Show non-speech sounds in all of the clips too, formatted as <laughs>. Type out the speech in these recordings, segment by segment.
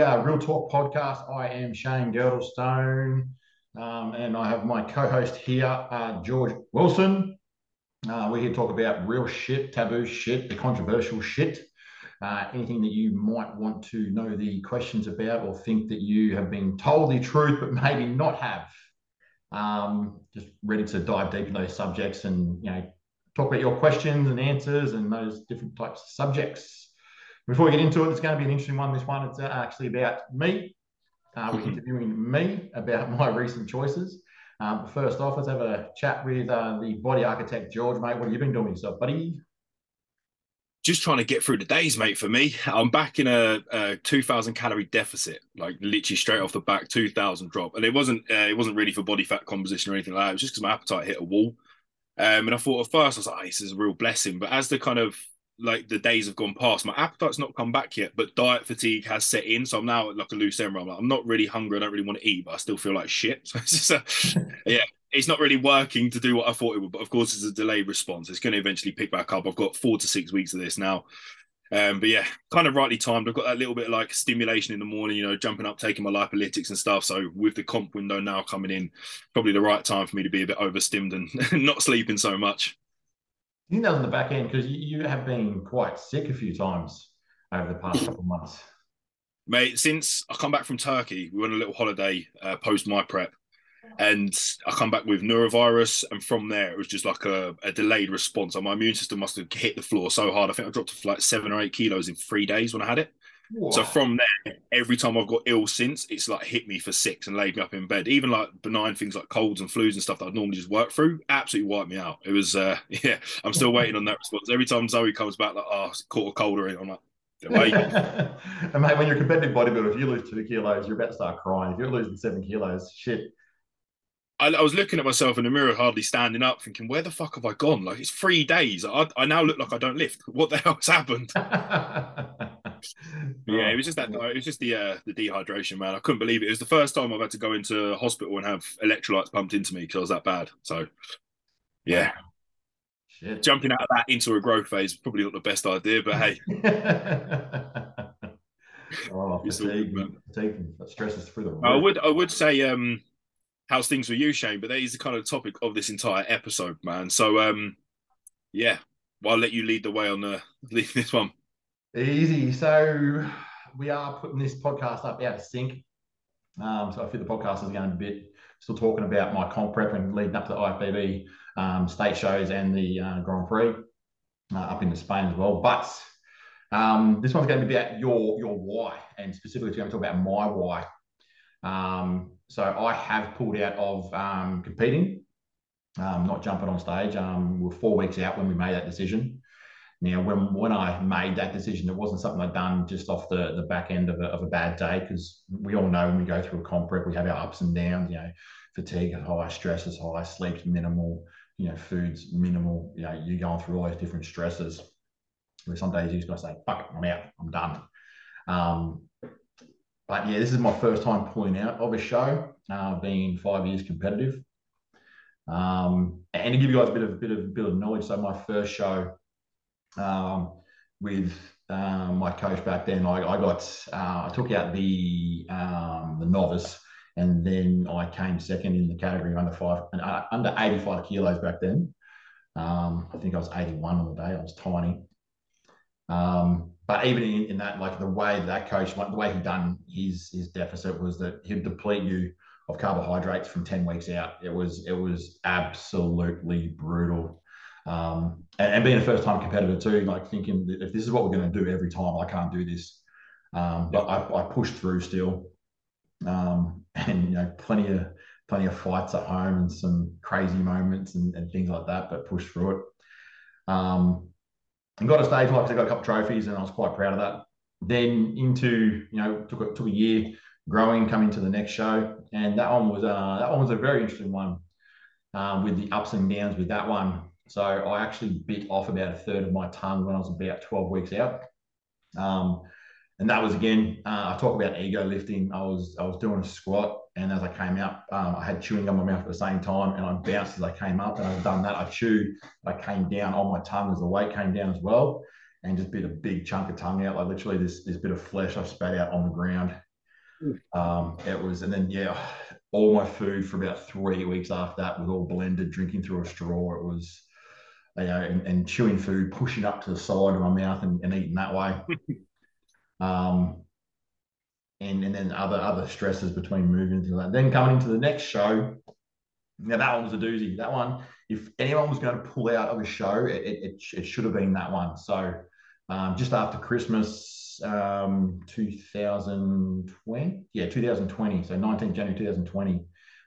uh, Real Talk podcast. I am Shane Girdlestone, um, and I have my co-host here, uh, George Wilson. Uh, we're here to talk about real shit, taboo shit, the controversial shit, uh, anything that you might want to know the questions about or think that you have been told the truth but maybe not have. Um, just ready to dive deep in those subjects and you know talk about your questions and answers and those different types of subjects. Before we get into it, it's going to be an interesting one. This one, it's uh, actually about me. Uh, we're <laughs> interviewing me about my recent choices. Um, first off, let's have a chat with uh, the body architect, George, mate. What have you been doing yourself, buddy? Just trying to get through the days, mate. For me, I'm back in a, a 2,000 calorie deficit, like literally straight off the back, 2,000 drop, and it wasn't uh, it wasn't really for body fat composition or anything like that. It was just because my appetite hit a wall. Um, and I thought at first I was like, oh, this is a real blessing. But as the kind of like the days have gone past. My appetite's not come back yet, but diet fatigue has set in. So I'm now like a loose end. I'm like, I'm not really hungry. I don't really want to eat, but I still feel like shit. <laughs> So it's a, yeah, it's not really working to do what I thought it would. But of course, it's a delayed response. It's going to eventually pick back up. I've got four to six weeks of this now. Um, but yeah, kind of rightly timed. I've got that little bit like stimulation in the morning, you know, jumping up, taking my lipolytics and stuff. So with the comp window now coming in, probably the right time for me to be a bit overstimmed and <laughs> not sleeping so much. I think that was on the back end because you, you have been quite sick a few times over the past couple of months. Mate, since I come back from Turkey, we went on a little holiday uh, post my prep, and I come back with norovirus, and from there it was just like a, a delayed response. And my immune system must have hit the floor so hard. I think I dropped to like seven or eight kilos in three days when I had it. So from there, every time I've got ill since, it's like hit me for six and laid me up in bed. Even like benign things like colds and flus and stuff that I'd normally just work through, absolutely wiped me out. It was, uh, <laughs> yeah, I'm still waiting on that response. Every time Zoe comes back, like, oh, caught a cold already, I'm like, <laughs> and mate, when you're a competitive bodybuilder, if you lose two kilos, you're about to start crying. If you're losing seven kilos, shit. I, I, was looking at myself in the mirror, hardly standing up, thinking, "Where the fuck have I gone? Like it's three days. I, I now look like I don't lift. What the <laughs> hell's happened?" Yeah, it was just that. It was just the uh, the dehydration, man. I couldn't believe it. It was the first time I've had to go into hospital and have electrolytes pumped into me because I was that bad. So, yeah. Shit. Jumping out of that into a growth phase probably not the best idea, but hey. <laughs> oh, fatigue, man. fatigue stresses through the roof. I would I would say um how's things for you, Shane? But that is the kind of topic of this entire episode, man. So um yeah, well, I'll let you lead the way on the <laughs> lead this one. Easy. So we are putting this podcast up out of sync. Um, so I feel the podcast is going to be a bit still talking about my comp prep and leading up to the IFBB um, state shows and the uh, Grand Prix uh, up in Spain as well. But um, this one's going to be about your your why, and specifically, it's going to talk about my why. Um, so I have pulled out of um, competing, um, not jumping on stage. Um, we're four weeks out when we made that decision. Now, when when I made that decision, it wasn't something I'd done just off the, the back end of a, of a bad day because we all know when we go through a comp prep, we have our ups and downs. You know, fatigue is high, stress is high, sleep's minimal, you know, food's minimal. You know, you're going through all those different stresses. Where some days you just got to say, "Fuck it, I'm out, I'm done." Um, but yeah, this is my first time pulling out of a show, uh, being five years competitive. Um, and to give you guys a bit of a bit of bit of knowledge, so my first show um, with um, my coach back then. I, I got uh, I took out the um, the novice, and then I came second in the category under five uh, under eighty five kilos back then. Um, I think I was eighty one on the day. I was tiny. Um, but even in, in, that, like the way that coach, like the way he done his his deficit was that he'd deplete you of carbohydrates from ten weeks out. It was it was absolutely brutal. Um, and, and, being a first time competitor too, like thinking if this is what we're going to do every time, I can't do this. Um, but I, I, pushed through still, um, <laughs> and you know, plenty of plenty of fights at home and some crazy moments and, and things like that, but pushed through it. Um, and got a stage like I got a couple of trophies, and I was quite proud of that. Then into you know took a, took a year growing, coming to the next show, and that one was uh, that one was a very interesting one um, with the ups and downs with that one. So I actually bit off about a third of my tongue when I was about 12 weeks out. Um, and that was again, uh, I talk about ego lifting. I was I was doing a squat, and as I came out, um, I had chewing gum in my mouth at the same time, and I bounced as I came up. And I've done that. I chewed, I came down on my tongue as the weight came down as well, and just bit a big chunk of tongue out, like literally this this bit of flesh I spat out on the ground. Um, it was, and then yeah, all my food for about three weeks after that was all blended, drinking through a straw. It was, you know, and, and chewing food, pushing up to the side of my mouth and, and eating that way. <laughs> um, and and then other other stresses between moving to that. Then coming into the next show, now that one was a doozy. That one, if anyone was going to pull out of a show, it, it, it should have been that one. So um, just after Christmas, um, 2020, yeah, 2020, so 19th January 2020,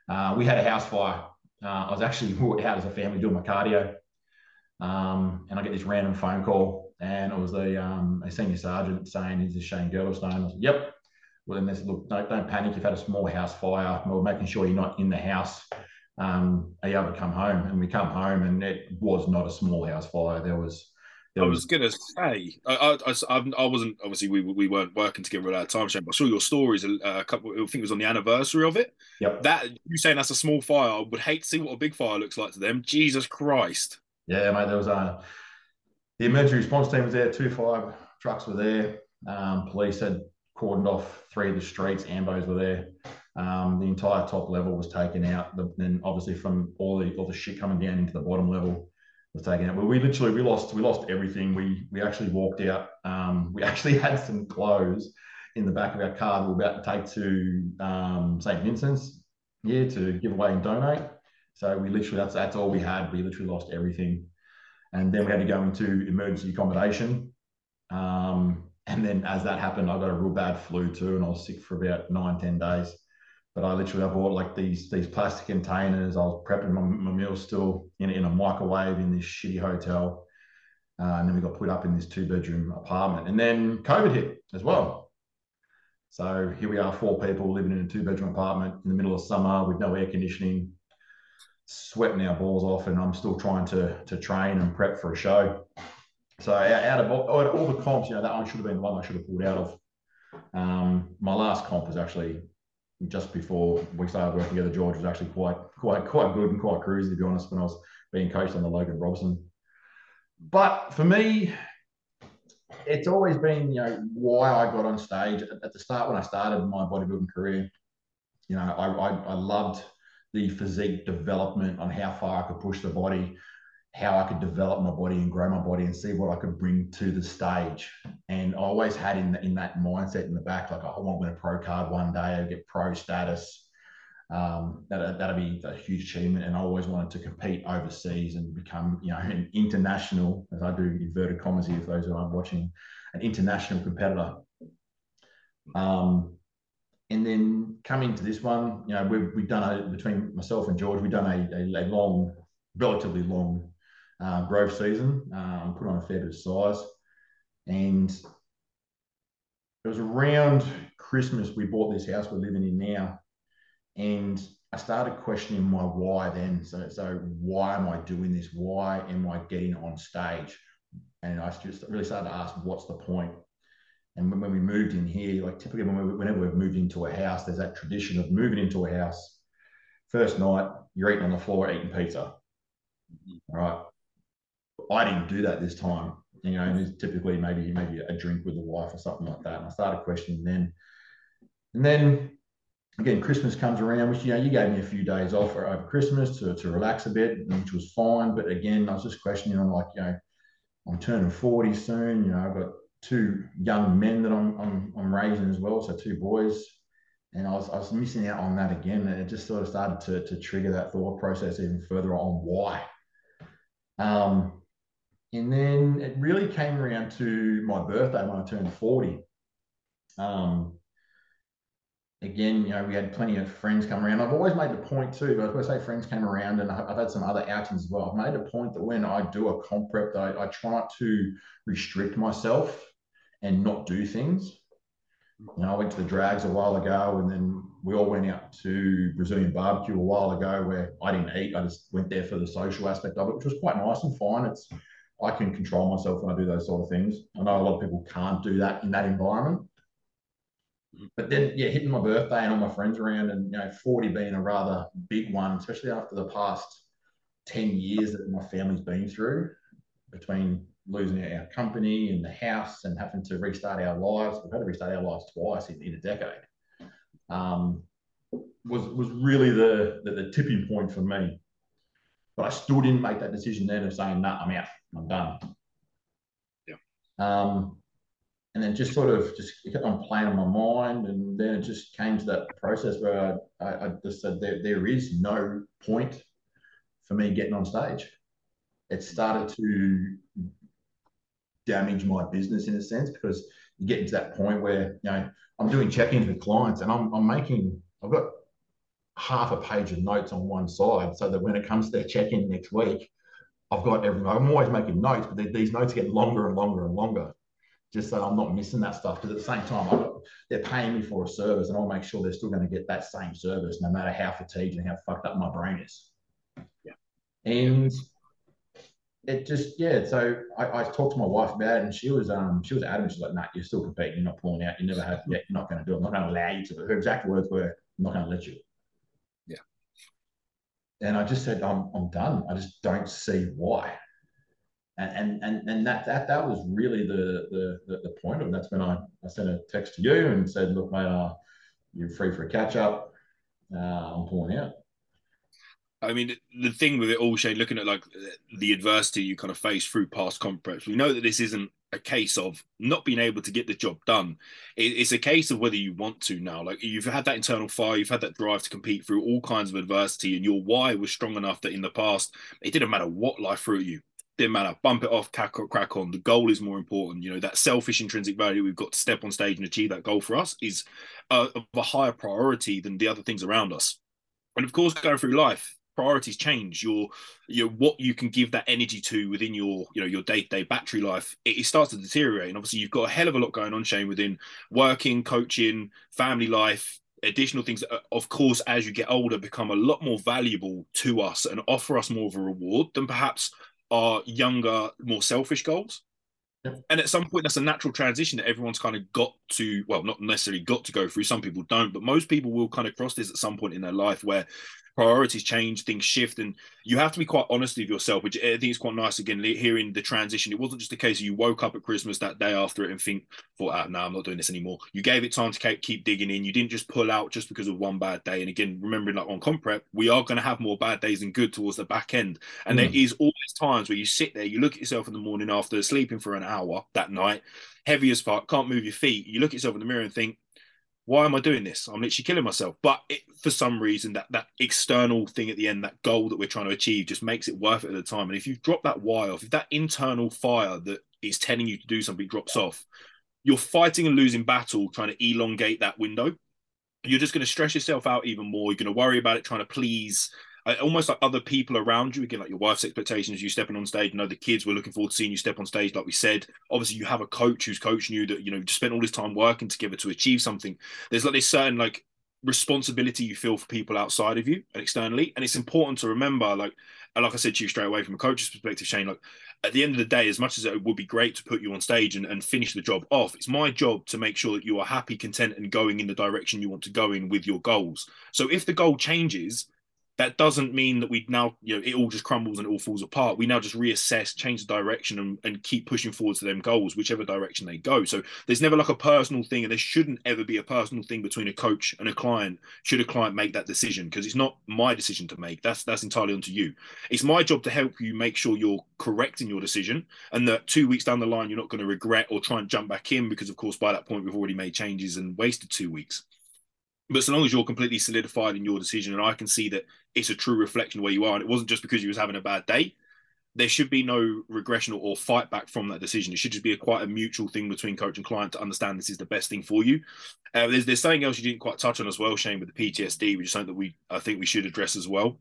uh, we had a house fire. Uh, I was actually <laughs> out as a family doing my cardio, um, and I get this random phone call, and it was the um, a senior sergeant saying, "Is this Shane Girdlestone?" I said, "Yep." Well, then they said, "Look, don't, don't panic. You've had a small house fire. We're making sure you're not in the house." um, are you able to come home? And we come home, and it was not a small house fire. There was. There I was, was gonna say, I, I, I, wasn't obviously we, we weren't working together at that time, Shane. But I saw your stories a, couple. I think it was on the anniversary of it. Yep. That you saying that's a small fire. I would hate to see what a big fire looks like to them. Jesus Christ. Yeah, mate. There was a the emergency response team was there. Two fire trucks were there. Um, police had cordoned off three of the streets. Ambos were there. Um, the entire top level was taken out. then obviously from all the all the shit coming down into the bottom level was taken out. But we literally we lost we lost everything. We we actually walked out. Um, we <laughs> actually had some clothes in the back of our car we are about to take to um, St. Vincent's here to give away and donate. So we literally that's that's all we had. We literally lost everything, and then we had to go into emergency accommodation. Um, and then as that happened, I got a real bad flu too, and I was sick for about nine ten days. But I literally I bought like these these plastic containers. I was prepping my, my meals still in, in a microwave in this shitty hotel. Uh, and then we got put up in this two bedroom apartment. And then COVID hit as well. So here we are, four people living in a two bedroom apartment in the middle of summer with no air conditioning, sweating our balls off. And I'm still trying to, to train and prep for a show. So out of all, all the comps, you know, that one should have been the one I should have pulled out of. Um, my last comp was actually just before we started working together, George was actually quite quite quite good and quite cruisy to be honest when I was being coached on the Logan Robson. But for me, it's always been you know why I got on stage at the start when I started my bodybuilding career. You know, I, I, I loved the physique development on how far I could push the body how I could develop my body and grow my body and see what I could bring to the stage. And I always had in, in that mindset in the back, like, oh, I want to win a pro card one day, I get pro status. Um, that, that'd be a huge achievement. And I always wanted to compete overseas and become, you know, an international, as I do inverted commas here for those who aren't watching, an international competitor. Um, and then coming to this one, you know, we've, we've done a, between myself and George, we've done a, a, a long, relatively long uh, growth season, um, put on a fair bit of size. And it was around Christmas we bought this house we're living in now. And I started questioning my why then. So, so why am I doing this? Why am I getting on stage? And I just really started to ask, what's the point? And when, when we moved in here, like typically when we, whenever we've moved into a house, there's that tradition of moving into a house. First night, you're eating on the floor, eating pizza. Mm-hmm. All right. I didn't do that this time. You know, and typically maybe maybe a drink with the wife or something like that. And I started questioning then. And then again, Christmas comes around, which you know, you gave me a few days off over Christmas to, to relax a bit, which was fine. But again, I was just questioning, I'm like, you know, I'm turning 40 soon, you know, I've got two young men that I'm I'm, I'm raising as well, so two boys. And I was, I was missing out on that again. And it just sort of started to, to trigger that thought process even further on why. Um, and then it really came around to my birthday when I turned 40. Um, again, you know, we had plenty of friends come around. I've always made the point too, but I say friends came around and I've had some other outings as well. I've made a point that when I do a comp prep, I, I try not to restrict myself and not do things. You know, I went to the drags a while ago and then we all went out to Brazilian barbecue a while ago where I didn't eat. I just went there for the social aspect of it, which was quite nice and fine. It's I can control myself when I do those sort of things. I know a lot of people can't do that in that environment. But then, yeah, hitting my birthday and all my friends around, and you know, 40 being a rather big one, especially after the past 10 years that my family's been through between losing our company and the house and having to restart our lives. We've had to restart our lives twice in, in a decade. um, was was really the, the, the tipping point for me. But I still didn't make that decision then of saying, "No, nah, I'm out. I'm done." Yeah. Um, and then just sort of just kept on playing on my mind, and then it just came to that process where I, I, I just said there, there is no point for me getting on stage. It started to damage my business in a sense because you get to that point where you know I'm doing check-ins with clients and I'm, I'm making I've got half a page of notes on one side so that when it comes to their check-in next week, I've got everything. I'm always making notes, but these notes get longer and longer and longer, just so I'm not missing that stuff. Because at the same time, got, they're paying me for a service, and I'll make sure they're still going to get that same service, no matter how fatigued and how fucked up my brain is. Yeah. And it just yeah. So I, I, talked to my wife about it, and she was um she was adamant. She's like, "Nah, you're still competing. You're not pulling out. You never have. Yeah, you're not going to do it. I'm not going to allow you to." Her exact words were, "I'm not going to let you." Yeah. And I just said, "I'm I'm done. I just don't see why." And and and, and that that that was really the the the, the point of it. That's when I I sent a text to you and said, "Look, mate, uh, you're free for a catch up. Uh, I'm pulling out." I mean, the thing with it all, Shane, looking at like the adversity you kind of face through past comp we know that this isn't a case of not being able to get the job done. It's a case of whether you want to now. Like you've had that internal fire, you've had that drive to compete through all kinds of adversity, and your why was strong enough that in the past, it didn't matter what life threw at you. Didn't matter. Bump it off, crack, crack on. The goal is more important. You know, that selfish intrinsic value we've got to step on stage and achieve that goal for us is uh, of a higher priority than the other things around us. And of course, going through life, priorities change your your what you can give that energy to within your you know your day-to-day battery life it, it, starts to deteriorate. And obviously you've got a hell of a lot going on shane within working coaching family life additional things that, of course as you get older become a lot more valuable to us and offer us more of a reward than perhaps our younger more selfish goals. And at some point, that's a natural transition that everyone's kind of got to, well, not necessarily got to go through. Some people don't, but most people will kind of cross this at some point in their life where priorities change, things shift, and you have to be quite honest with yourself. Which I think is quite nice. Again, hearing the transition, it wasn't just a case of you woke up at Christmas that day after it and think, "Thought, ah, no, I'm not doing this anymore." You gave it time to keep digging in. You didn't just pull out just because of one bad day. And again, remembering like on comp prep, we are going to have more bad days than good towards the back end. And mm. there is always times where you sit there, you look at yourself in the morning after sleeping for an hour that night, heavy as fuck, can't move your feet. You look at yourself in the mirror and think, why am I doing this? I'm literally killing myself. But it, for some reason, that that external thing at the end, that goal that we're trying to achieve, just makes it worth it at the time. And if you drop that why off, if that internal fire that is telling you to do something drops off, you're fighting and losing battle trying to elongate that window. You're just going to stress yourself out even more. You're going to worry about it, trying to please almost like other people around you again like your wife's expectations you stepping on stage you know the kids were looking forward to seeing you step on stage like we said. Obviously you have a coach who's coaching you that you know spent all this time working together to achieve something. There's like this certain like responsibility you feel for people outside of you and externally. And it's important to remember like and like i said to you straight away from a coach's perspective shane like at the end of the day as much as it would be great to put you on stage and, and finish the job off it's my job to make sure that you are happy content and going in the direction you want to go in with your goals. So if the goal changes that doesn't mean that we now you know it all just crumbles and it all falls apart. We now just reassess change the direction and, and keep pushing forward to them goals whichever direction they go. So there's never like a personal thing and there shouldn't ever be a personal thing between a coach and a client should a client make that decision because it's not my decision to make. That's that's entirely onto you. It's my job to help you make sure you're correct in your decision and that two weeks down the line you're not going to regret or try and jump back in because of course by that point we've already made changes and wasted two weeks but so long as you're completely solidified in your decision and i can see that it's a true reflection of where you are and it wasn't just because you was having a bad day there should be no regression or, fight back from that decision. It should just be a quite a mutual thing between coach and client to understand this is the best thing for you. Uh, there's there's something else you didn't quite touch on as well, Shane, with the PTSD, which is something that we I think we should address as well.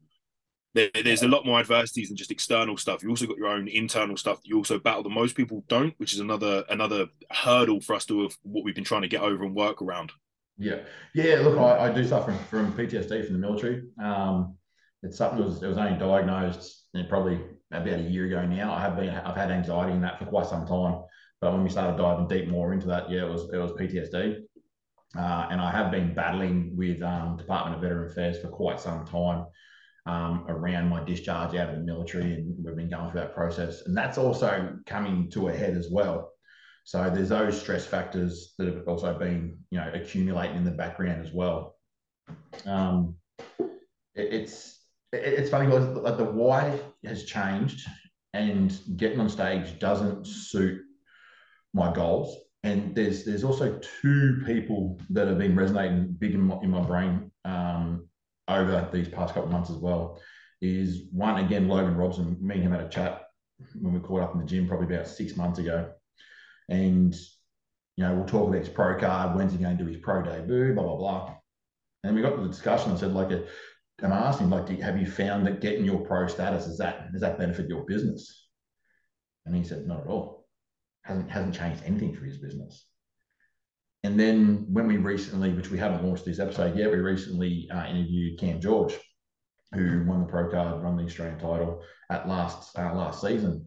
There, there's a lot more adversities than just external stuff. You also got your own internal stuff that you also battle that most people don't, which is another another hurdle for us to have what we've been trying to get over and work around. Yeah, yeah. Look, I, I do suffer from, PTSD from the military. Um, it's something that was, it was only diagnosed probably about a year ago now. I have been I've had anxiety in that for quite some time, but when we started diving deep more into that, yeah, it was it was PTSD, uh, and I have been battling with um, Department of Veteran Affairs for quite some time. Um, around my discharge out of the military, and we've been going through that process, and that's also coming to a head as well. So there's those stress factors that have also been, you know, accumulating in the background as well. Um, it, it's it, it's funny because like the why has changed, and getting on stage doesn't suit my goals. And there's there's also two people that have been resonating big in my, in my brain um, over these past couple of months as well. Is one again Logan Robson. Me and him had a chat when we caught up in the gym probably about six months ago, and you know we'll talk about his pro card. When's he going to do his pro debut? Blah blah blah. And we got to the discussion. I said like, a, and I asked him like, have you found that getting your pro status is that does that benefit your business? And he said, not at all hasn't hasn't changed anything for his business. And then when we recently, which we haven't launched this episode yet, we recently uh, interviewed Cam George, who won the pro card, won the Australian title at last uh, last season.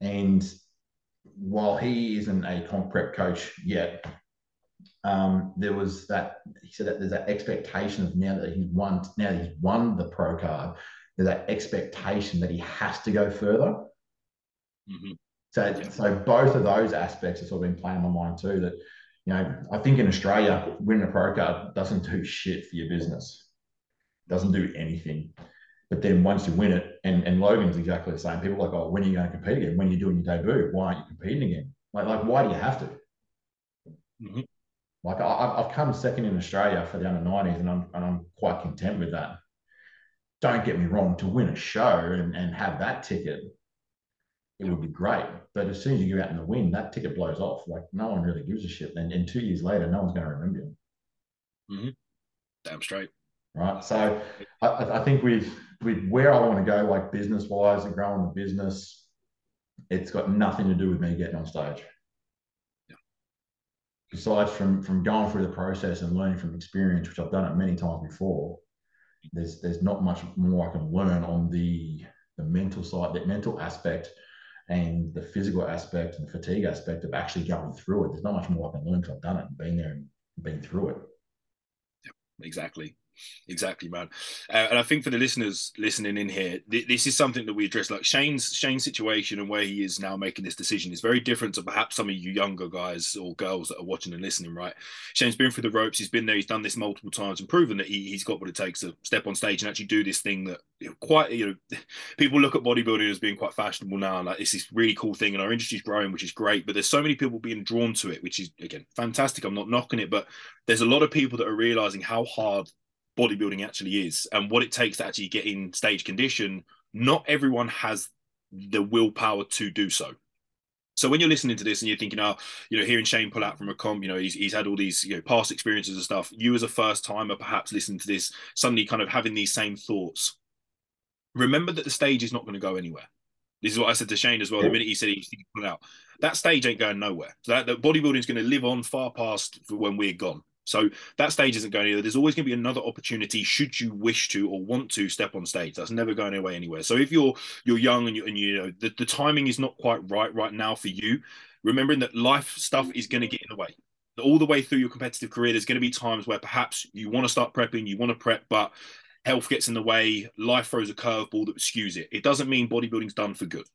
And while he isn't a comp prep coach yet, um, there was that he said that there's that expectation of now that he's won now that he's won the pro card, there's that expectation that he has to go further. Mm-hmm. So, yeah. so both of those aspects have sort of been playing on my mind too. That you know, I think in Australia, winning a pro card doesn't do shit for your business. Doesn't do anything. But then once you win it, and, and Logan's exactly the same. People are like, oh, when are you going to compete again? When are you doing your debut? Why aren't you competing again? Like, like why do you have to? Mm-hmm. Like I, have come second in Australia for the under 90s, and I'm and I'm quite content with that. Don't get me wrong, to win a show and, and have that ticket it would be great. But as soon as you go out in the wind, that ticket blows off. Like no one really gives a shit. And, and two years later, no one's going to remember you. Mm-hmm. Damn straight. Right. So I, I think with with where I want to go, like business wise and growing the business, it's got nothing to do with me getting on stage. Yeah. Besides from from going through the process and learning from experience, which I've done it many times before, there's there's not much more I can learn on the the mental side, that mental aspect and the physical aspect and the fatigue aspect of actually going through it. There's not much more I can learn because I've done it and been there and been through it. Yeah, exactly. Exactly, man. Uh, and I think for the listeners listening in here, th- this is something that we address. Like Shane's Shane's situation and where he is now making this decision is very different to perhaps some of you younger guys or girls that are watching and listening. Right? Shane's been through the ropes. He's been there. He's done this multiple times and proven that he, he's got what it takes to step on stage and actually do this thing that you know, quite you know <laughs> people look at bodybuilding as being quite fashionable now. Like it's this really cool thing, and our industry's growing, which is great. But there's so many people being drawn to it, which is again fantastic. I'm not knocking it, but there's a lot of people that are realizing how hard bodybuilding actually is and what it takes to actually get in stage condition, not everyone has the willpower to do so. So when you're listening to this and you're thinking, oh, you know, hearing Shane pull out from a comp, you know, he's, he's had all these, you know, past experiences and stuff. You as a first timer, perhaps listening to this, suddenly kind of having these same thoughts. Remember that the stage is not going to go anywhere. This is what I said to Shane as well. The minute he said he's pulling out, that stage ain't going nowhere. So that, that bodybuilding is going to live on far past when we're gone. So that stage isn't going either. There's always going to be another opportunity should you wish to or want to step on stage. That's never going away anywhere. So if you're you're young and you and you know the, the timing is not quite right right now for you, remembering that life stuff is going to get in the way. All the way through your competitive career, there's going to be times where perhaps you want to start prepping, you want to prep, but health gets in the way, life throws a curveball that skews it. It doesn't mean bodybuilding's done for good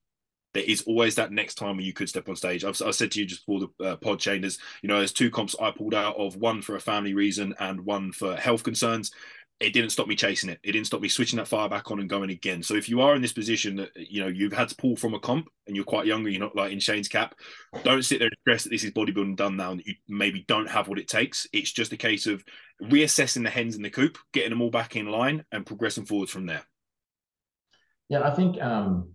there is always that next time when you could step on stage. I've, I said to you just before the uh, pod Shane, there's you know there's two comps I pulled out of one for a family reason and one for health concerns. It didn't stop me chasing it. It didn't stop me switching that fire back on and going again. So if you are in this position that you know you've had to pull from a comp and you're quite younger, you're not like in Shane's cap, don't sit there and stress that this is bodybuilding done now and you maybe don't have what it takes. It's just a case of reassessing the hens in the coop, getting them all back in line, and progressing forward from there. Yeah, I think um,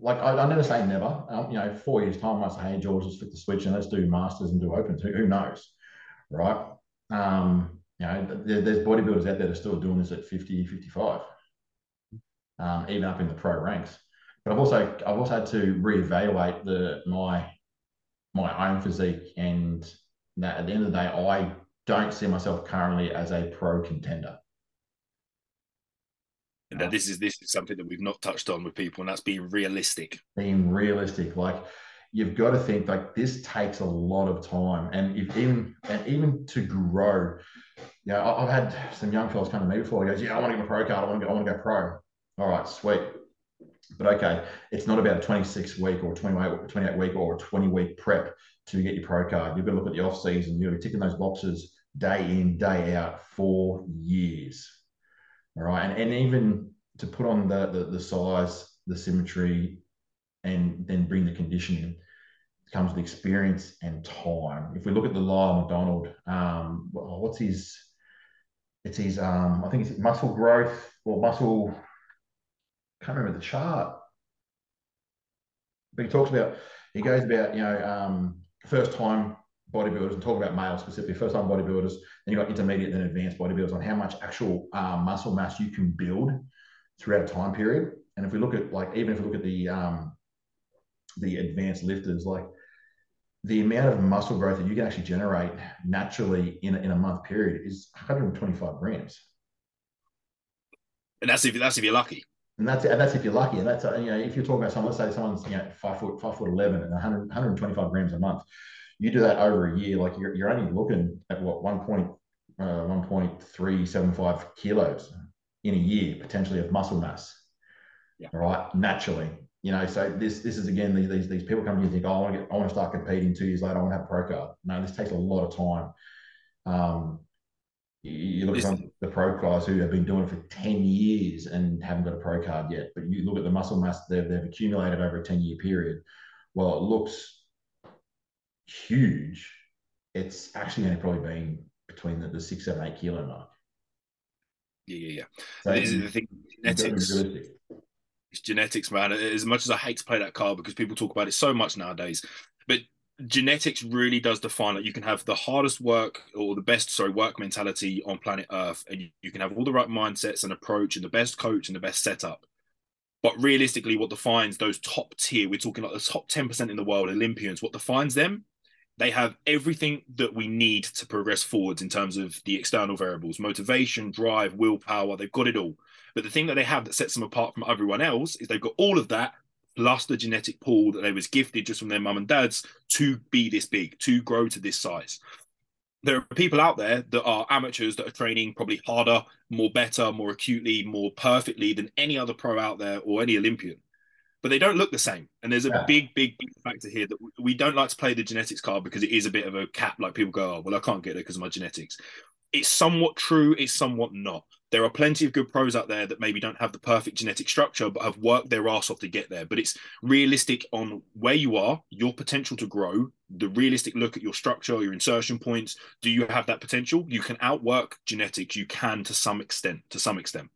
like I, I, never say never. Um, you know, four years time, I say, hey George, let's flip the switch and let's do masters and do opens. Who, who knows, right? Um, you know, there, there's bodybuilders out there that are still doing this at 50, 55, um, even up in the pro ranks. But I've also I've also had to reevaluate the my my own physique and that at the end of the day, I don't see myself currently as a pro contender this is this is something that we've not touched on with people, and that's being realistic. Being realistic, like you've got to think like this takes a lot of time, and if even and even to grow. You know, I've had some young fellas come to me before. He goes, "Yeah, I want to get a pro card. I want to go. I want to go pro." All right, sweet. But okay, it's not about a 26 week or 28, 28 week or 20 week prep to get your pro card. You've got to look at the off season. You've got to be ticking those boxes day in, day out for years. All right. And, and even to put on the, the, the size, the symmetry, and then bring the conditioning comes with experience and time. If we look at the Lyle McDonald, um, what's his? It's his. Um, I think it's muscle growth or muscle. Can't remember the chart, but he talks about. He goes about you know um, first time bodybuilders and talk about males specifically, first time bodybuilders. Then you've got intermediate and advanced bodybuilders on how much actual um, muscle mass you can build throughout a time period. And if we look at like even if we look at the um, the advanced lifters, like the amount of muscle growth that you can actually generate naturally in a, in a month period is 125 grams. And that's if that's if you're lucky. And that's and that's if you're lucky. And that's you know if you're talking about someone, let's say someone's you know five foot five foot eleven and 100, 125 grams a month, you do that over a year, like you're, you're only looking at what one point uh, 1.375 kilos in a year potentially of muscle mass. Yeah. Right, naturally you know, so this this is again these these people come to you and think, oh, I want to get, I want to start competing two years later. I want to have a pro card. No, this takes a lot of time. Um, you look at the pro guys who have been doing it for 10 years and haven't got a pro card yet, but you look at the muscle mass they've, they've accumulated over a 10 year period. Well, it looks huge. It's actually only probably been between the, the six, seven, eight kilo mark. Yeah, yeah, yeah. So this is the thing. Genetics it's genetics, man. As much as I hate to play that card because people talk about it so much nowadays, but genetics really does define that you can have the hardest work or the best sorry work mentality on planet earth and you, you, can have all the right mindsets and approach and the best coach and the best setup but realistically what defines those top tier we're talking like the top 10% in the world olympians what defines them they have everything that we need to progress forwards in terms of the external variables motivation drive willpower they've got it all but the thing that they have that sets them apart from everyone else is they've got all of that plus the genetic pool that they was gifted just from their mum and dads to be this big, to grow to this size. There are people out there that are amateurs that are training probably harder, more better, more acutely, more perfectly than any other pro out there or any Olympian. But they don't look the same. And there's a yeah. big, big, big factor here that we don't like to play the genetics card because it is a bit of a cap. Like people go, oh, well, I can't get it because of my genetics. It's somewhat true, it's somewhat not there are plenty of good pros out there that maybe don't have the perfect genetic structure but have worked their ass off to get there but it's realistic on where you are your potential to grow the realistic look at your structure your insertion points do you have that potential you can outwork genetics you can to some extent to some extent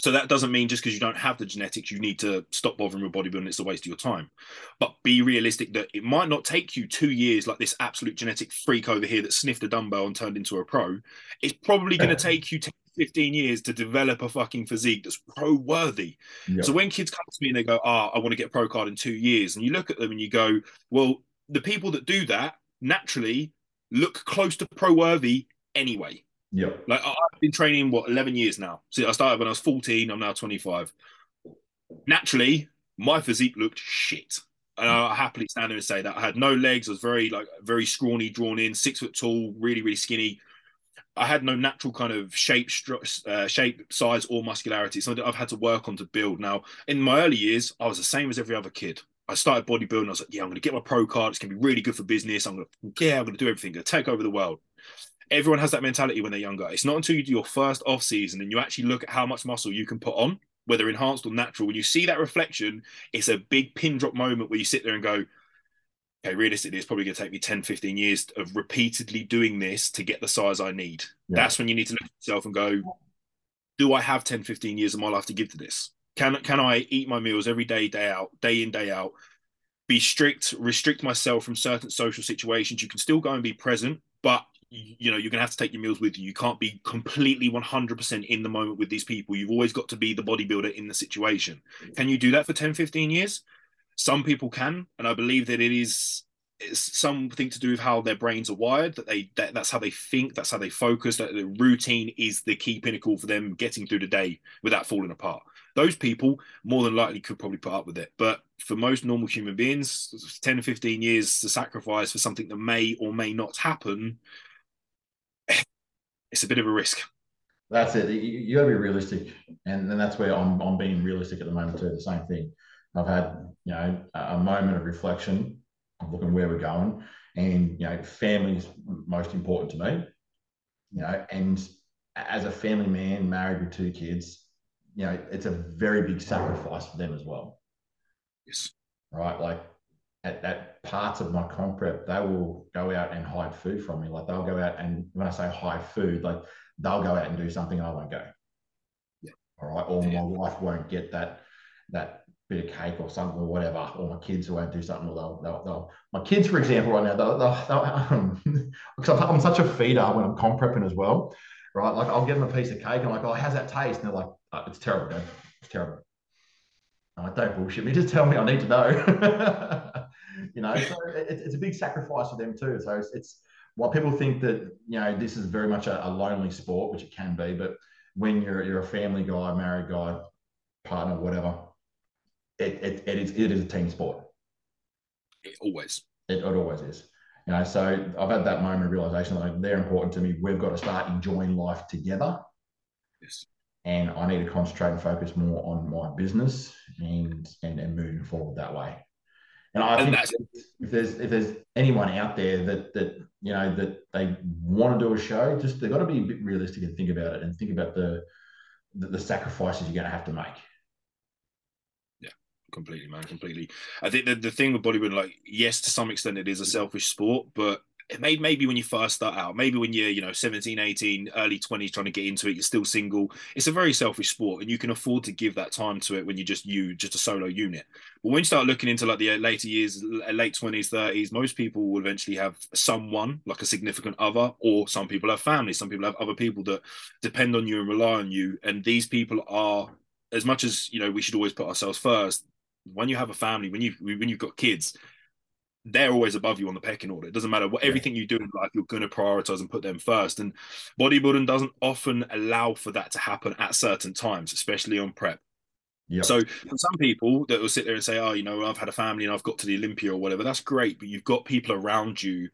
so that doesn't mean just because you don't have the genetics, you need to stop bothering with bodybuilding. It's a waste of your time. But be realistic that it might not take you two years, like this absolute genetic freak over here that sniffed a dumbbell and turned into a pro. It's probably going to take you 10, 15 years to develop a fucking physique that's pro worthy. So when kids come to me and they go, "Ah, oh, I want to get pro card in two years," and you look at them and you go, "Well, the people that do that naturally look close to pro worthy anyway." Yeah. Like I've been training what 11 years now. See, I started when I was 14. I'm now 25. Naturally, my physique looked shit. And I happily stand there and say that I had no legs. I was very like very scrawny, drawn in, six foot tall, really, really skinny. I had no natural kind of shape, uh, shape, size, or muscularity. Something I've had to work on to build. Now, in my early years, I was the same as every other kid. I started bodybuilding. I was like, yeah, I'm going to get my pro card. It's going to be really good for business. I'm going to, yeah, I'm going to do everything. I'm going to take over the world everyone has that mentality when they're younger. It's not until you do your first off season and you actually look at how much muscle you can put on, whether enhanced or natural. When you see that reflection, it's a big pin drop moment where you sit there and go, okay, realistically, it's probably going to take me 10, 15 years of repeatedly doing this to get the size I need. Yeah. That's when you need to look at yourself and go, do I have 10, 15 years of my life to give to this? Can, can I eat my meals every day, day out, day in, day out? Be strict, restrict myself from certain social situations. You can still go and be present, but you know you're going to have to take your meals with you. You can't be completely 100% in the moment with these people. You've always got to be the bodybuilder in the situation. Can you do that for 10 15 years? Some people can and i believe that it is something to do with how their brains are wired that they that, that's how they think that's how they focus that the routine is the key pinnacle for them getting through the day without falling apart. Those people more than likely could probably put up with it but for most normal human beings 10 15 years to sacrifice for something that may or may not happen it's a bit of a risk. That's it. You, you got to be realistic, and, and that's where I'm, I'm being realistic at the moment too. The same thing. I've had you know a moment of reflection, of looking where we're going, and you know family's most important to me. you know, and as a family man, married with two kids, you know, it's a very big sacrifice for them as well. Yes. Right. Like at, at parts of my comp prep, they will go out and hide food from me. Like they'll go out and when I say hide food, like they'll go out and do something I won't go. Yeah. All right. Or yeah. my wife won't get that that bit of cake or something or whatever, or my kids won't do something, or they'll, they'll, they'll my kids, for example, right now, they'll, they'll, they'll um, <laughs> because I'm such a feeder when I'm comp prepping as well, right? Like I'll give them a piece of cake, and I'm like, oh, how's that taste? And they're like, oh, it's terrible, Dad. It's terrible. I'm like, don't bullshit me, just tell me, I need to know. <laughs> you know, so it, it's a big sacrifice for them too. So it's, it's while people think that you know this is very much a, a lonely sport, which it can be, but when you're you're a family guy, married guy, partner, whatever, it, it, it is it is a team sport. It always. It, it always is. You know, so I've had that moment of realization that they're important to me. We've got to start enjoying life together. Yes. And I need to concentrate and focus more on my business and and, and moving forward that way. And I and think if there's if there's anyone out there that that you know that they want to do a show, just they've got to be a bit realistic and think about it and think about the the, the sacrifices you're going to have to make Yeah, completely, man, completely. I think the, the thing with bodybuilding, like, yes, to some extent it is a selfish sport, but it may maybe when you first start out, maybe when you're, you know, 17, 18, early 20s trying to get into it, you're still single. It's a very selfish sport and you can afford to give that time to it when you're just you, just a solo unit. But when you start looking into like the uh, later years, late 20s, 30s, most people will eventually have someone like a significant other, or some people have families, some people have other people that depend on you and rely on you. And these people are as much as you know we should always put ourselves first when you have a family, when you when you've got kids, they're always above you on the pecking order. It doesn't matter what everything you do in life, you're going to prioritize and put them first. And bodybuilding doesn't often allow for that to happen at certain times, especially on prep. Yep. So for some people that will sit there and say, "Oh, you know, I've had a family and I've got to the Olympia or whatever," that's great, but you've got people around you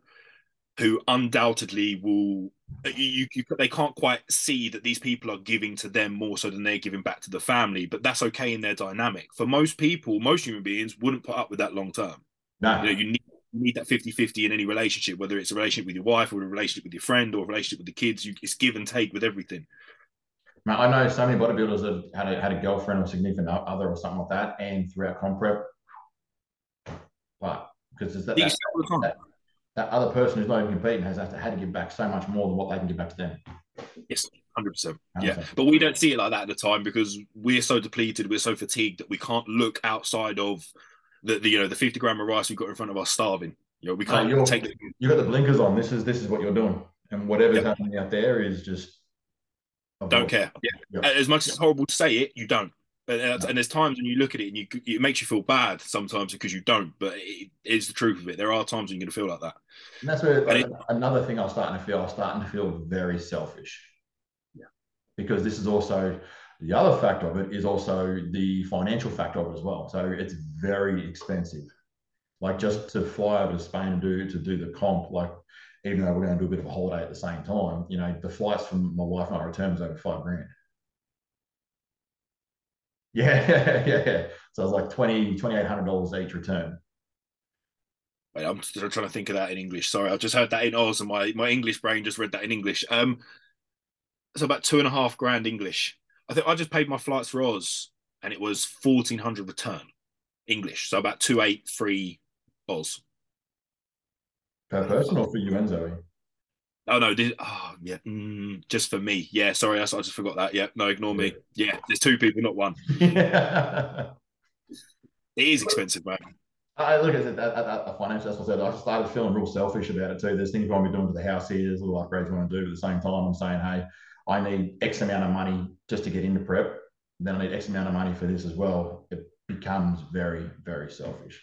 who undoubtedly will uh, you, you, they can't quite see that these people are giving to them more so than they're giving back to the family but that's okay in their dynamic for most people most human beings wouldn't put up with that long term no. you know you need, you need that 50-50 in any relationship whether it's a relationship with your wife or a relationship with your friend or a relationship with the kids you, it's give and take with everything Man, I know so many bodybuilders have had a, had a girlfriend or significant other or something like that, and throughout comp prep, but because there's that, that, that, that other person who's not even competing has had to give back so much more than what they can give back to them. Yes, hundred percent. Yeah, but we don't see it like that at the time because we're so depleted, we're so fatigued that we can't look outside of the, the you know the fifty gram of rice we've got in front of us starving. You know, we can't no, take. The... You got the blinkers on. This is this is what you're doing, and whatever's yep. happening out there is just. Don't care. Yeah. Yep. As much as it's horrible to say it, you don't. And, and, there's times when you look at it and you it makes you feel bad sometimes because you don't, but it is the truth of it. There are times when you're going to feel like that. And that's where like, it, another thing I was starting to feel. I was starting to feel very selfish. Yeah. Because this is also the other factor of it is also the financial factor of it as well. So it's very expensive. Like just to fly over to Spain and do to do the comp, like even though we're going to do a bit of a holiday at the same time, you know, the flights from my wife and I return was over five grand. <laughs> Yeah, yeah, yeah. So it's like twenty twenty eight hundred dollars each return. Wait, I'm still trying to think of that in English. Sorry, I just heard that in Oz, and my my English brain just read that in English. Um, so about two and a half grand English. I think I just paid my flights for Oz, and it was fourteen hundred return English. So about two eight three Oz per person or for you and Zoe. Oh no! Did, oh yeah, mm, just for me. Yeah, sorry, I, I, just forgot that. Yeah, no, ignore me. Yeah, there's two people, not one. Yeah. <laughs> It is expensive, man. I look at it at, at, the financial. That's what I said. I started feeling real selfish about it too. There's things I want to be doing to the house here. There's little upgrades I want to do. But at the same time, I'm saying, hey, I need X amount of money just to get into prep. Then I need X amount of money for this as well. It becomes very, very selfish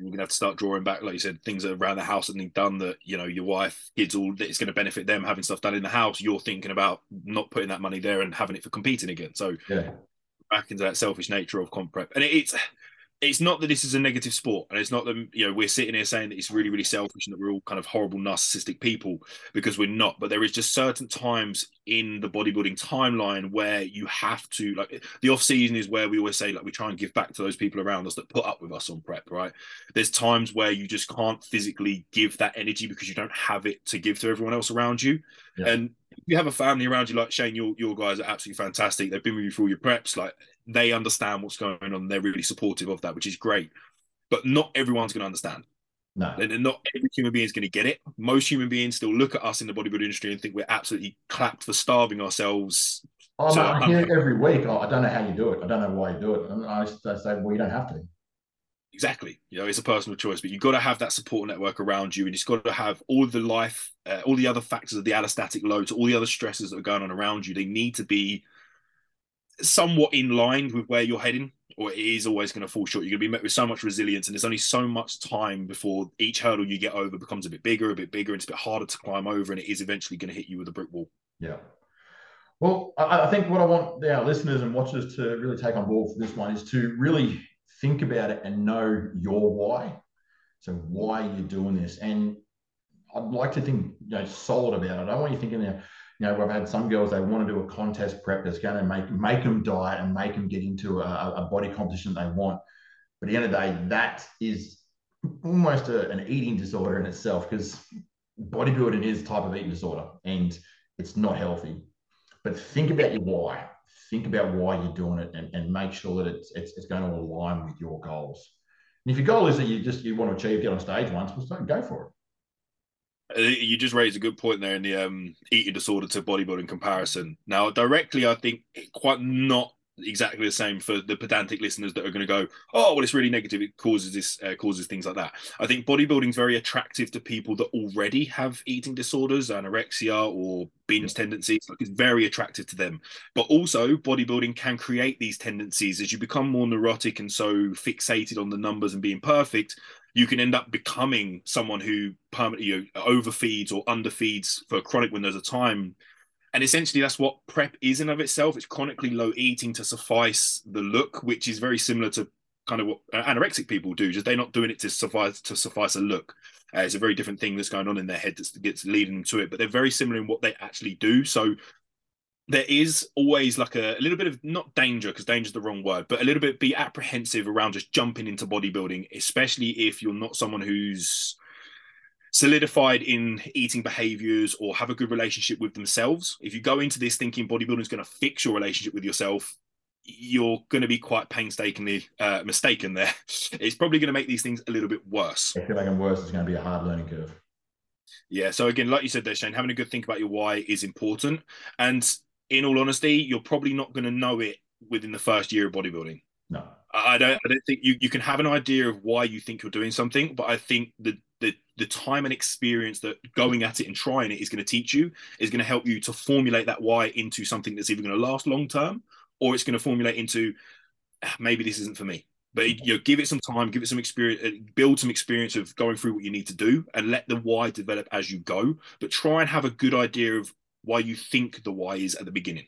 you're gonna have to start drawing back, like you said, things around the house that need done that you know your wife, kids, all that it's going to benefit them having stuff done in the house. You're thinking about not putting that money there and having it for competing again. So yeah, back into that selfish nature of comp prep, and it, it's it's not that this is a negative sport, and it's not that you know we're sitting here saying that it's really, really selfish and that we're all kind of horrible, narcissistic people because we're not. But there is just certain times in the bodybuilding timeline where you have to like the off season is where we always say like we try and give back to those people around us that put up with us on prep, right? There's times where you just can't physically give that energy because you don't have it to give to everyone else around you, yeah. and you have a family around you like Shane, your your guys are absolutely fantastic. They've been with you through all your preps. Like they understand what's going on. They're really supportive of that, which is great. But not everyone's going to understand. No. And not every human being is going to get it. Most human beings still look at us in the bodybuilding industry and think we're absolutely clapped for starving ourselves. Oh, no, I hear it every week. Oh, I don't know how you do it. I don't know why you do it. And I, I say, well, you don't have to. Exactly. You know, it's a personal choice, but you've got to have that support network around you, and you've got to have all the life, uh, all the other factors of the allostatic loads, all the other stresses that are going on around you. They need to be somewhat in line with where you're heading, or it is always going to fall short. You're going to be met with so much resilience, and there's only so much time before each hurdle you get over becomes a bit bigger, a bit bigger, and it's a bit harder to climb over, and it is eventually going to hit you with a brick wall. Yeah. Well, I, think what I want our listeners and watchers to really take on board for this one is to really think about it and know your why. So why you're doing this, and I'd like to think you know solid about it. I don't want you thinking that you know I've had some girls they want to do a contest prep that's going to make make them diet and make them get into a, a body composition they want. But at the end of the day, that is almost a, an eating disorder in itself because bodybuilding is a type of eating disorder and it's not healthy. But think about your why think about why you're doing it and, and make sure that it's, it's, it's going to align with your goals. And if your goal is that you just you want to achieve get on stage once, well, go for it. You just raised a good point there in the um, eating disorder to bodybuilding comparison. Now, directly, I think quite not exactly the same for the pedantic listeners that are going to go, oh, well, it's really negative. It causes this, uh, causes things like that. I think bodybuilding is very attractive to people that already have eating disorders, anorexia or binge tendencies. Like it's very attractive to them. But also, bodybuilding can create these tendencies as you become more neurotic and so fixated on the numbers and being perfect. You can end up becoming someone who permanently you know, overfeeds or underfeeds for chronic windows of time and essentially, that's what prep is in of itself. It's chronically low eating to suffice the look, which is very similar to kind of what anorexic people do. Just they're not doing it to suffice to suffice a look. Uh, it's a very different thing that's going on in their head that gets leading them to it. But they're very similar in what they actually do. So there is always like a, a little bit of not danger because danger is the wrong word, but a little bit be apprehensive around just jumping into bodybuilding, especially if you're not someone who's solidified in eating behaviors or have a good relationship with themselves. If you go into this thinking bodybuilding is going to fix your relationship with yourself, you're going to be quite painstakingly uh, mistaken there. <laughs> It's probably going to make these things a little bit worse. I feel like I'm worse, it's going to be a hard learning curve. Yeah. So again, like you said there, Shane, having a good think about your why is important. And in all honesty, you're probably not going to know it within the first year of bodybuilding. No. I don't. I don't think you, you can have an idea of why you think you're doing something, but I think the the the time and experience that going at it and trying it is going to teach you is going to help you to formulate that why into something that's either going to last long term or it's going to formulate into ah, maybe this isn't for me but you know give it some time give it some experience uh, build some experience of going through what you need to do and let the why develop as you go but try and have a good idea of why you think the why is at the beginning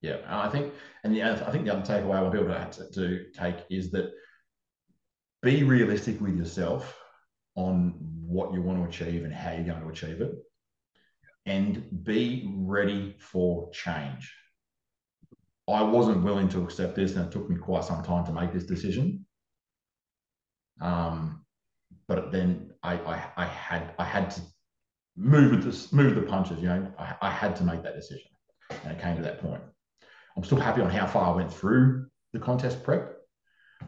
yeah i think and the i think the other takeaway i want people to, to take is that be realistic with yourself on what you want to achieve and how you're going to achieve it, and be ready for change. I wasn't willing to accept this, and it took me quite some time to make this decision. Um, but then I, I, I had I had to move with this, move the punches. You know, I, I had to make that decision, and it came to that point. I'm still happy on how far I went through the contest prep.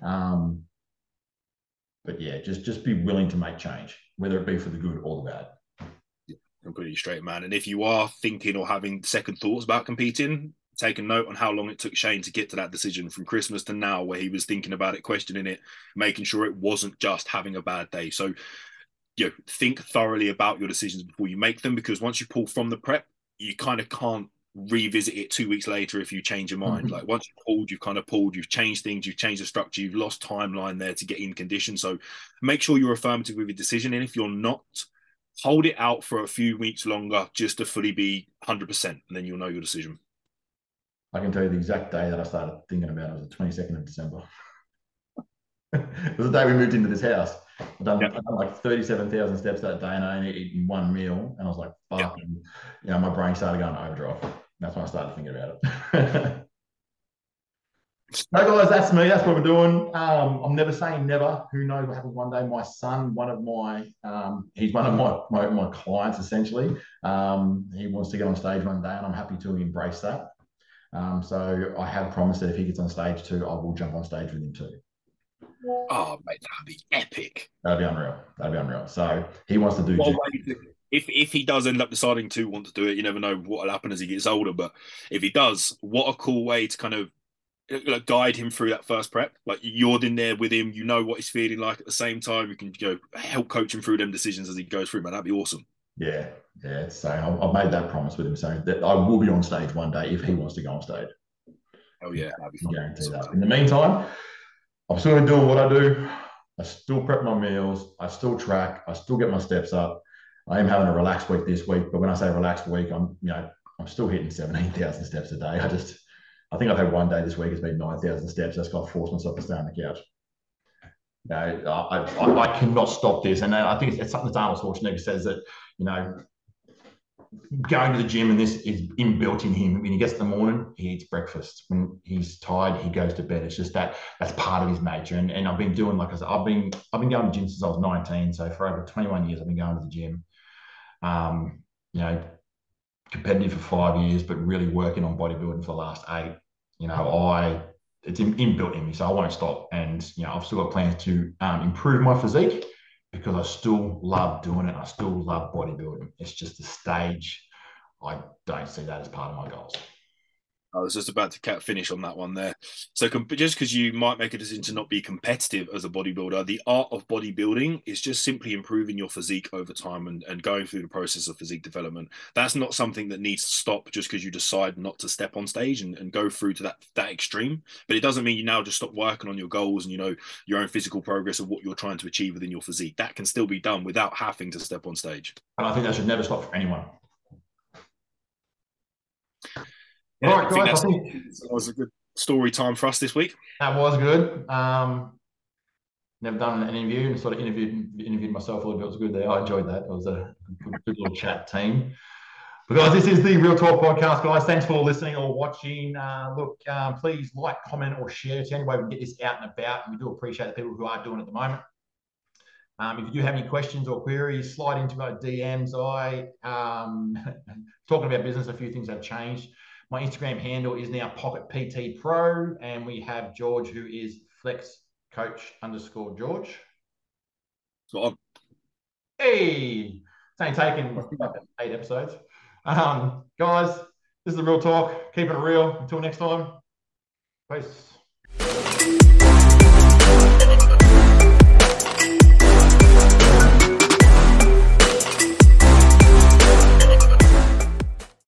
Um, but yeah, just just be willing to make change, whether it be for the good or the bad. I'm pretty straight, man. And if you are thinking or having second thoughts about competing, take a note on how long it took Shane to get to that decision from Christmas to now, where he was thinking about it, questioning it, making sure it wasn't just having a bad day. So, you know, think thoroughly about your decisions before you make them, because once you pull from the prep, you kind of can't revisit it two weeks later if you change your mind. Mm-hmm. Like once you've pulled, you've kind of pulled, you've changed things, you've changed the structure, you've lost timeline there to get in condition. So make sure you're affirmative with your decision. And if you're not, hold it out for a few weeks longer just to fully be 100%, and then you'll know your decision. I can tell you the exact day that I started thinking about it was the 22nd of December. It was the day we moved into this house. I've done, I've done like 37,000 steps that day and I only eaten one meal. And I was like, fuck. And, you know, my brain started going overdrive. That's when I started thinking about it. <laughs> So, guys, that's me. That's what we're doing. Um, I'm never saying never. Who knows what happens one day? My son, one of my, um, he's one of my, my, my clients essentially. Um, he wants to get on stage one day, and I'm happy to embrace that. Um, so I have promised that if he gets on stage too, I will jump on stage with him too. Oh, mate, that'd be epic. That'd be unreal. That'd be unreal. So he wants to do. Well, if if he does end up deciding to want to do it, you never know what'll happen as he gets older. But if he does, what a cool way to kind of uh, like guide him through that first prep. Like you're in there with him, you know what he's feeling like. At the same time, you can go help coach him through them decisions as he goes through. Man, that'd be awesome. Yeah, yeah. So I've made that promise with him, so that I will be on stage one day if he wants to go on stage. Oh yeah, I guarantee that. In the meantime, I'm still doing what I do. I still prep my meals. I still track. I still get my steps up. I am having a relaxed week this week, but when I say relaxed week, I'm you know I'm still hitting seventeen thousand steps a day. I just I think I've had one day this week. It's been nine thousand steps. That's got to force myself to stay on the couch. You know, I, I, I cannot stop this, and I think it's, it's something that Arnold Schwarzenegger says that you know going to the gym and this is inbuilt in him. When he gets in the morning, he eats breakfast. When he's tired, he goes to bed. It's just that that's part of his nature. And, and I've been doing like I said, I've been I've been going to the gym since I was 19. So for over 21 years, I've been going to the gym. Um, you know, competitive for five years, but really working on bodybuilding for the last eight. You know, I it's inbuilt in me, so I won't stop. And you know, I've still got plans to um, improve my physique because I still love doing it. I still love bodybuilding. It's just a stage. I don't see that as part of my goals. I was just about to finish on that one there. So, just because you might make a decision to not be competitive as a bodybuilder, the art of bodybuilding is just simply improving your physique over time and, and going through the process of physique development. That's not something that needs to stop just because you decide not to step on stage and, and go through to that that extreme. But it doesn't mean you now just stop working on your goals and you know your own physical progress of what you're trying to achieve within your physique. That can still be done without having to step on stage. And I think that should never stop for anyone. Yeah, All right, I guys. I think that was a good story time for us this week. That was good. Um, never done an interview and sort of interviewed interviewed myself a little bit. It was good there. I enjoyed that. It was a good, good little chat team. But guys, this is the Real Talk podcast, guys. Thanks for listening or watching. Uh, look, um, please like, comment, or share. It's the only way we can get this out and about. And we do appreciate the people who are doing it at the moment. Um, if you do have any questions or queries, slide into our DMs. I um, <laughs> talking about business, a few things have changed. My Instagram handle is now Pocket PT Pro, and we have George, who is Flex Coach underscore George. So I'm- Hey, it's only taken eight episodes. Um, guys, this is the real talk. Keep it real. Until next time, peace.